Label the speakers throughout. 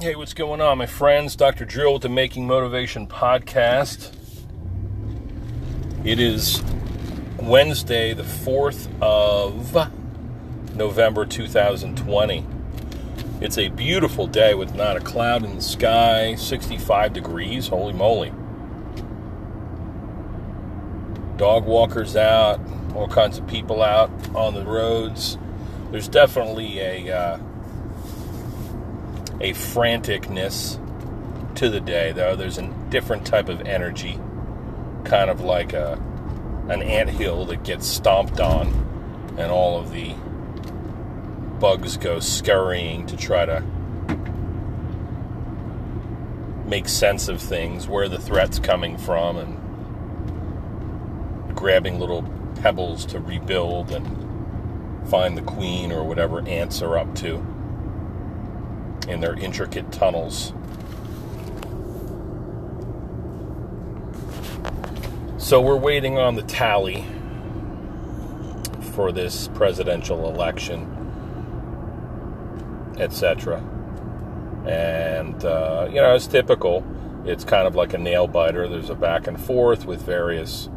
Speaker 1: Hey, what's going on, my friends? Dr. Drill with the Making Motivation podcast. It is Wednesday, the 4th of November 2020. It's a beautiful day with not a cloud in the sky, 65 degrees. Holy moly. Dog walkers out, all kinds of people out on the roads. There's definitely a. Uh, a franticness to the day, though. There's a different type of energy, kind of like a an ant hill that gets stomped on, and all of the bugs go scurrying to try to make sense of things, where the threat's coming from, and grabbing little pebbles to rebuild and find the queen or whatever ants are up to in their intricate tunnels. So we're waiting on the tally for this presidential election, etc. And, uh, you know, it's typical. It's kind of like a nail biter. There's a back and forth with various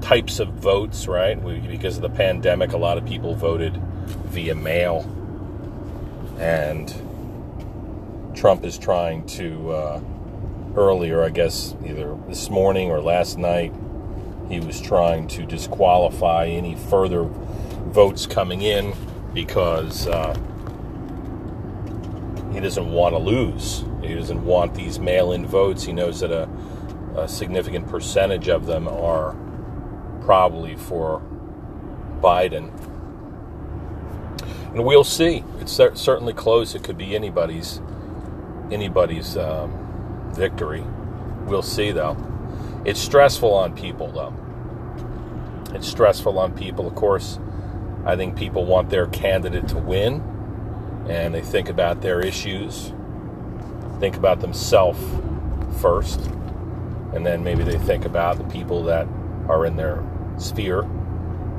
Speaker 1: types of votes, right? We, because of the pandemic, a lot of people voted via mail and Trump is trying to uh, earlier, I guess, either this morning or last night, he was trying to disqualify any further votes coming in because uh, he doesn't want to lose. He doesn't want these mail-in votes. He knows that a, a significant percentage of them are probably for Biden and we'll see. It's certainly close. It could be anybody's anybody's um, victory. We'll see, though. It's stressful on people, though. It's stressful on people. Of course, I think people want their candidate to win, and they think about their issues, think about themselves first, and then maybe they think about the people that are in their sphere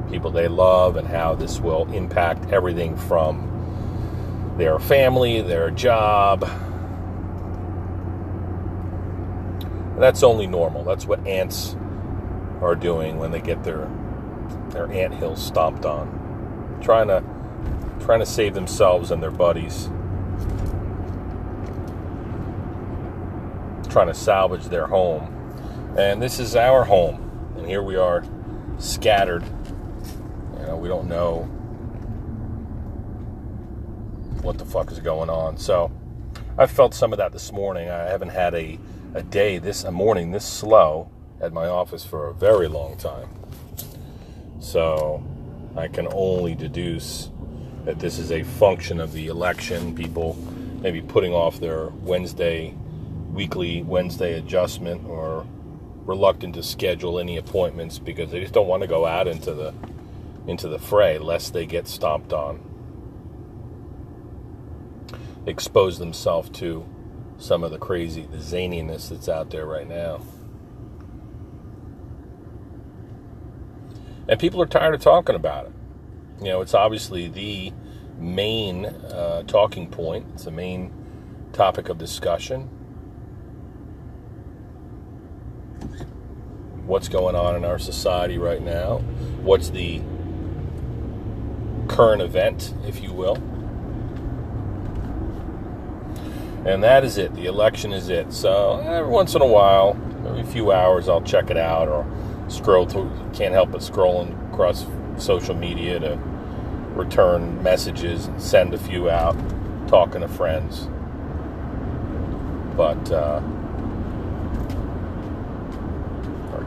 Speaker 1: people they love, and how this will impact everything from their family, their job. That's only normal. That's what ants are doing when they get their their ant hills stomped on, trying to trying to save themselves and their buddies, trying to salvage their home. And this is our home, and here we are, scattered know, we don't know what the fuck is going on. So I felt some of that this morning. I haven't had a, a day this a morning this slow at my office for a very long time. So I can only deduce that this is a function of the election. People maybe putting off their Wednesday, weekly Wednesday adjustment or reluctant to schedule any appointments because they just don't want to go out into the into the fray lest they get stomped on. Expose themselves to some of the crazy, the zaniness that's out there right now. And people are tired of talking about it. You know, it's obviously the main uh, talking point, it's the main topic of discussion. What's going on in our society right now? What's the current event, if you will. And that is it. The election is it. So every once in a while, every few hours, I'll check it out or scroll through. Can't help but scrolling across social media to return messages and send a few out, talking to friends. But uh,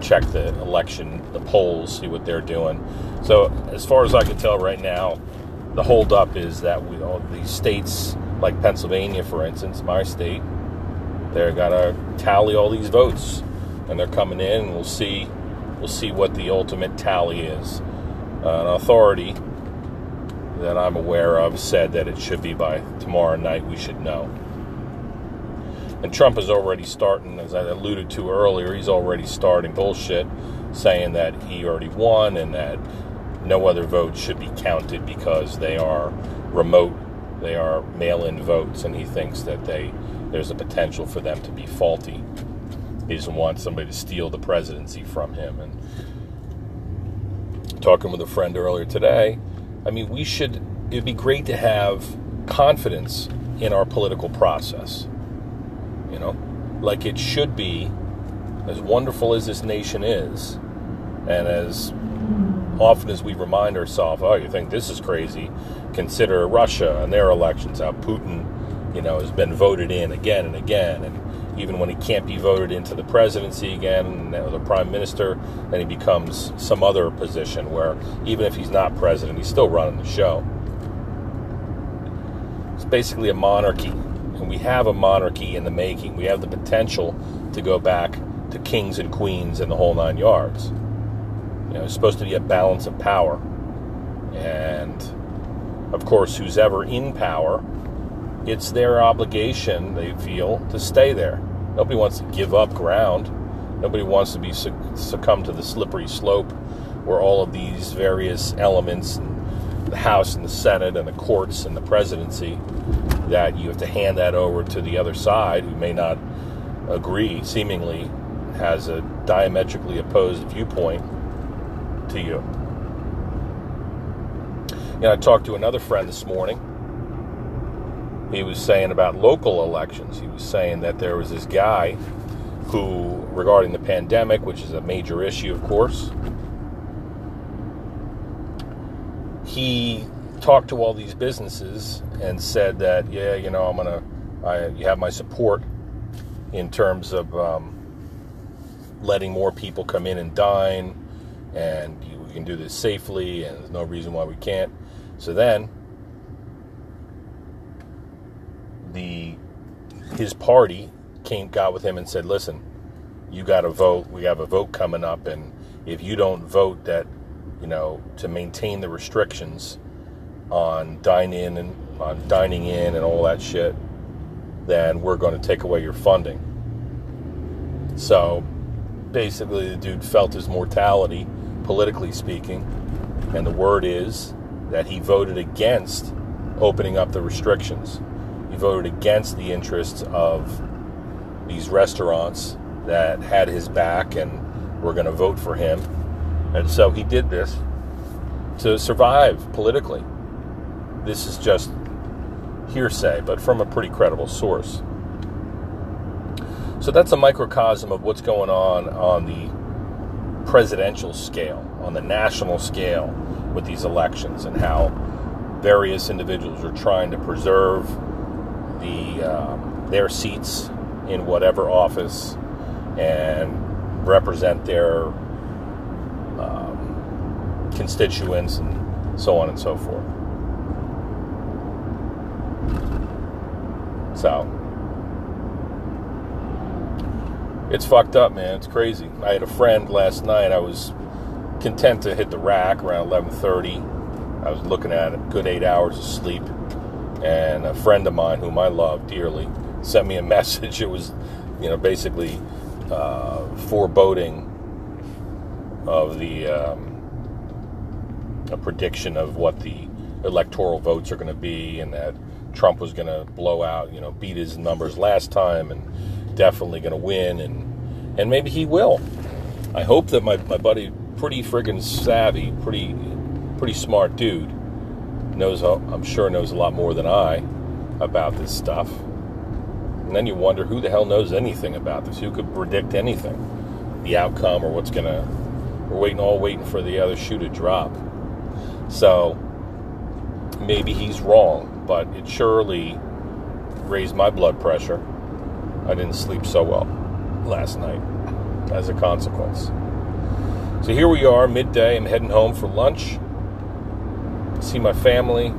Speaker 1: check the election, the polls, see what they're doing. So, as far as I can tell right now, the holdup is that we all these states, like Pennsylvania, for instance, my state, they're gonna tally all these votes, and they're coming in, and we'll see, we'll see what the ultimate tally is. Uh, an authority that I'm aware of said that it should be by tomorrow night. We should know. And Trump is already starting, as I alluded to earlier, he's already starting bullshit, saying that he already won and that no other votes should be counted because they are remote they are mail-in votes, and he thinks that they there's a potential for them to be faulty. He doesn't want somebody to steal the presidency from him. And talking with a friend earlier today, I mean, we should. It'd be great to have confidence in our political process. You know, like it should be, as wonderful as this nation is, and as often as we remind ourselves, oh, you think this is crazy, consider Russia and their elections, how Putin, you know, has been voted in again and again. And even when he can't be voted into the presidency again, the prime minister, then he becomes some other position where even if he's not president, he's still running the show. It's basically a monarchy. And we have a monarchy in the making. We have the potential to go back to kings and queens and the whole nine yards. You know, it's supposed to be a balance of power. And of course, who's ever in power, it's their obligation, they feel, to stay there. Nobody wants to give up ground. Nobody wants to be succumb to the slippery slope where all of these various elements, the House and the Senate and the courts and the presidency, that you have to hand that over to the other side who may not agree, seemingly has a diametrically opposed viewpoint to you. You know, I talked to another friend this morning. He was saying about local elections. He was saying that there was this guy who, regarding the pandemic, which is a major issue, of course, he talked to all these businesses and said that, yeah, you know, I'm gonna, I, you have my support in terms of um, letting more people come in and dine and you, we can do this safely, and there's no reason why we can't. So then, the his party came got with him and said, "Listen, you got to vote. We have a vote coming up, and if you don't vote that, you know, to maintain the restrictions on dine in and on dining in and all that shit, then we're going to take away your funding." So basically, the dude felt his mortality politically speaking. And the word is that he voted against opening up the restrictions. He voted against the interests of these restaurants that had his back and were going to vote for him. And so he did this to survive politically. This is just hearsay, but from a pretty credible source. So that's a microcosm of what's going on on the presidential scale, on the national scale with these elections, and how various individuals are trying to preserve the um, their seats in whatever office and represent their um, constituents and so on and so forth. So it's fucked up, man. It's crazy. I had a friend last night. I was content to hit the rack around 11:30. I was looking at a good eight hours of sleep, and a friend of mine, whom I love dearly, sent me a message. It was, you know, basically uh, foreboding of the um, a prediction of what the electoral votes are going to be, and that Trump was going to blow out, you know, beat his numbers last time, and definitely going to win, and and maybe he will. I hope that my, my buddy, pretty friggin' savvy, pretty pretty smart dude, knows. I'm sure knows a lot more than I about this stuff. And then you wonder who the hell knows anything about this? Who could predict anything, the outcome or what's gonna? We're waiting, all waiting for the other shoe to drop. So maybe he's wrong, but it surely raised my blood pressure I didn't sleep so well last night as a consequence. So here we are, midday. I'm heading home for lunch. See my family.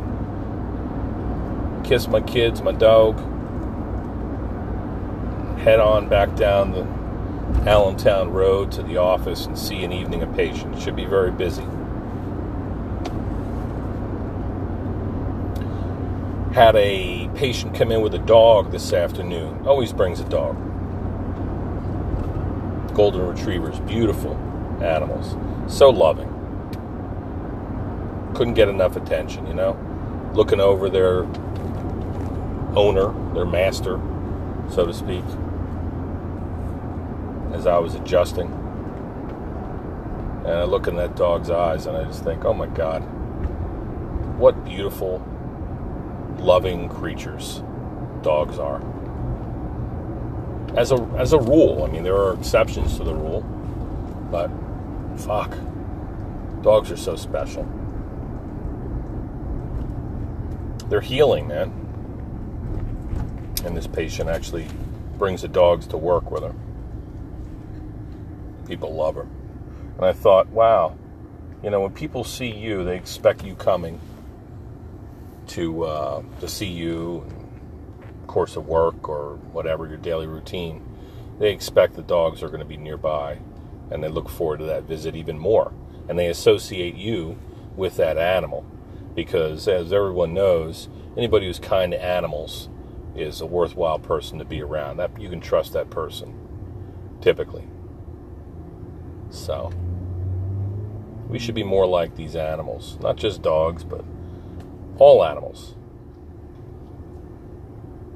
Speaker 1: Kiss my kids, my dog. Head on back down the Allentown Road to the office and see an evening of patients. Should be very busy. Had a patient come in with a dog this afternoon. Always brings a dog. Golden retrievers, beautiful animals. So loving. Couldn't get enough attention, you know? Looking over their owner, their master, so to speak, as I was adjusting. And I look in that dog's eyes and I just think, oh my God, what beautiful, loving creatures dogs are. As a, as a rule, I mean, there are exceptions to the rule, but fuck, dogs are so special. They're healing, man. And this patient actually brings the dogs to work with her. People love her. And I thought, wow, you know, when people see you, they expect you coming to uh, to see you, course of work or whatever your daily routine. They expect the dogs are going to be nearby, and they look forward to that visit even more. And they associate you with that animal, because as everyone knows, anybody who's kind to animals is a worthwhile person to be around. That you can trust that person, typically. So we should be more like these animals, not just dogs, but all animals.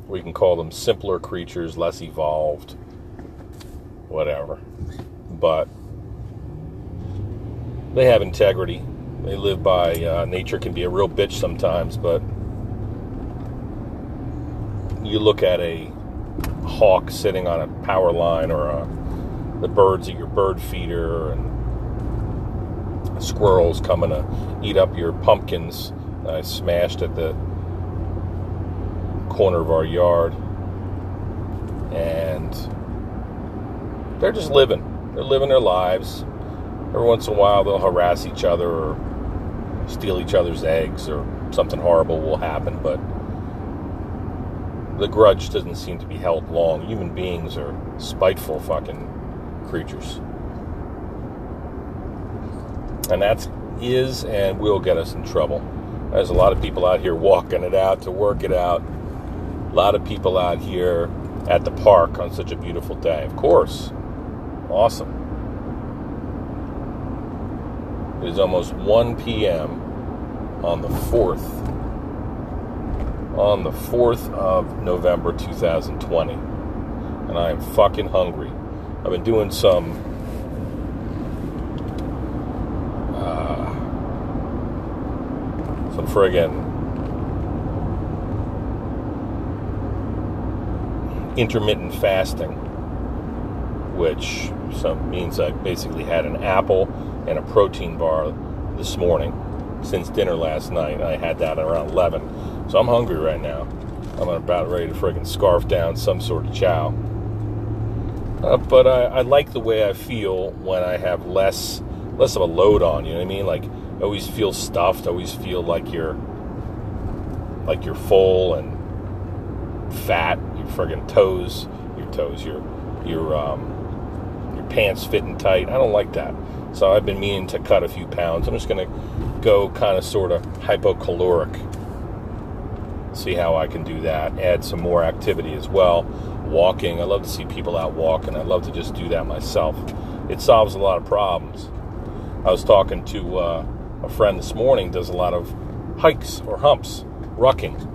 Speaker 1: We can call them simpler creatures, less evolved, whatever. But they have integrity. They live by uh, nature can be a real bitch sometimes, but you look at a hawk sitting on a power line or a, the birds at your bird feeder and squirrels coming to eat up your pumpkins I smashed at the corner of our yard. And they're just living. They're living their lives. Every once in a while, they'll harass each other or steal each other's eggs or something horrible will happen, but the grudge doesn't seem to be held long. Human beings are spiteful fucking creatures. And that is and will get us in trouble. There's a lot of people out here walking it out to work it out. A lot of people out here at the park on such a beautiful day. Of course. Awesome. It is almost 1 p.m. on the 4th on the 4th of November 2020. And I am fucking hungry. I've been doing some uh, some friggin' intermittent fasting, which means I basically had an apple and a protein bar this morning since dinner last night. I had that around 11. So I'm hungry right now. I'm about ready to friggin' scarf down some sort of chow. Uh, but I, I, like the way I feel when I have less less of a load on. You know what I mean? Like always feel stuffed. Always feel like you're like you're full and fat. Your friggin' toes, your toes, your your um, your pants fitting tight. I don't like that. So I've been meaning to cut a few pounds. I'm just to go kind of sort of hypocaloric. See how I can do that. Add some more activity as well. Walking. I love to see people out walking. I love to just do that myself. It solves a lot of problems. I was talking to uh, a friend this morning, does a lot of hikes or humps, rucking.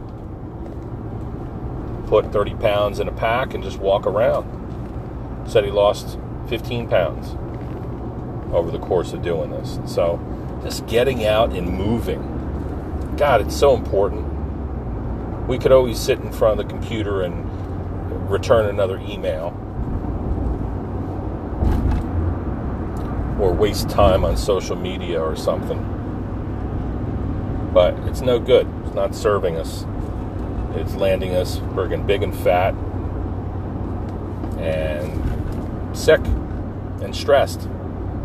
Speaker 1: Put 30 pounds in a pack and just walk around. Said he lost 15 pounds over the course of doing this. So just getting out and moving. God, it's so important. We could always sit in front of the computer and return another email or waste time on social media or something. But it's no good. It's not serving us. It's landing us friggin' big and fat and sick and stressed.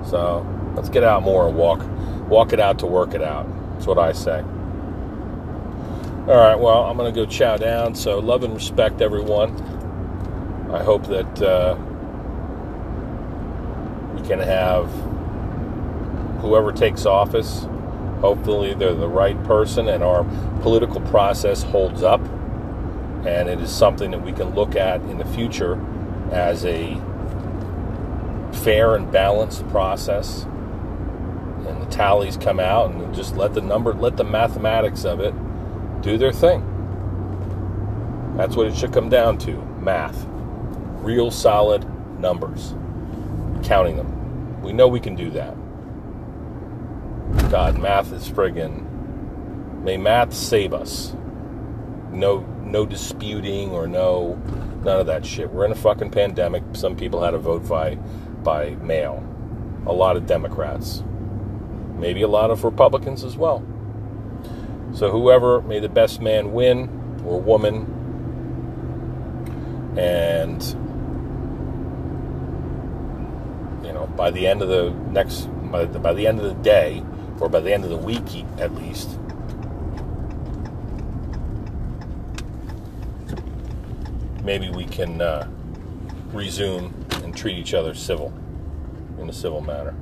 Speaker 1: So let's get out more and walk, walk it out to work it out. That's what I say. All right, well, I'm going to go chow down. So love and respect, everyone. I hope that uh, can have whoever takes office. Hopefully, they're the right person, and our political process holds up. And it is something that we can look at in the future as a fair and balanced process and the tallies come out and just let the number let the mathematics of it do their thing That's what it should come down to math. Real solid numbers. Counting them. We know we can do that. God, math is friggin' May math save us. No, no disputing or no, none of that shit. We're in a fucking pandemic. Some people had to vote by, by mail. A lot of Democrats, maybe a lot of Republicans as well. So whoever may the best man win or woman, and by the end of the next by the, by the end of the day or by the end of the week at least maybe we can uh, resume and treat each other civil in a civil manner.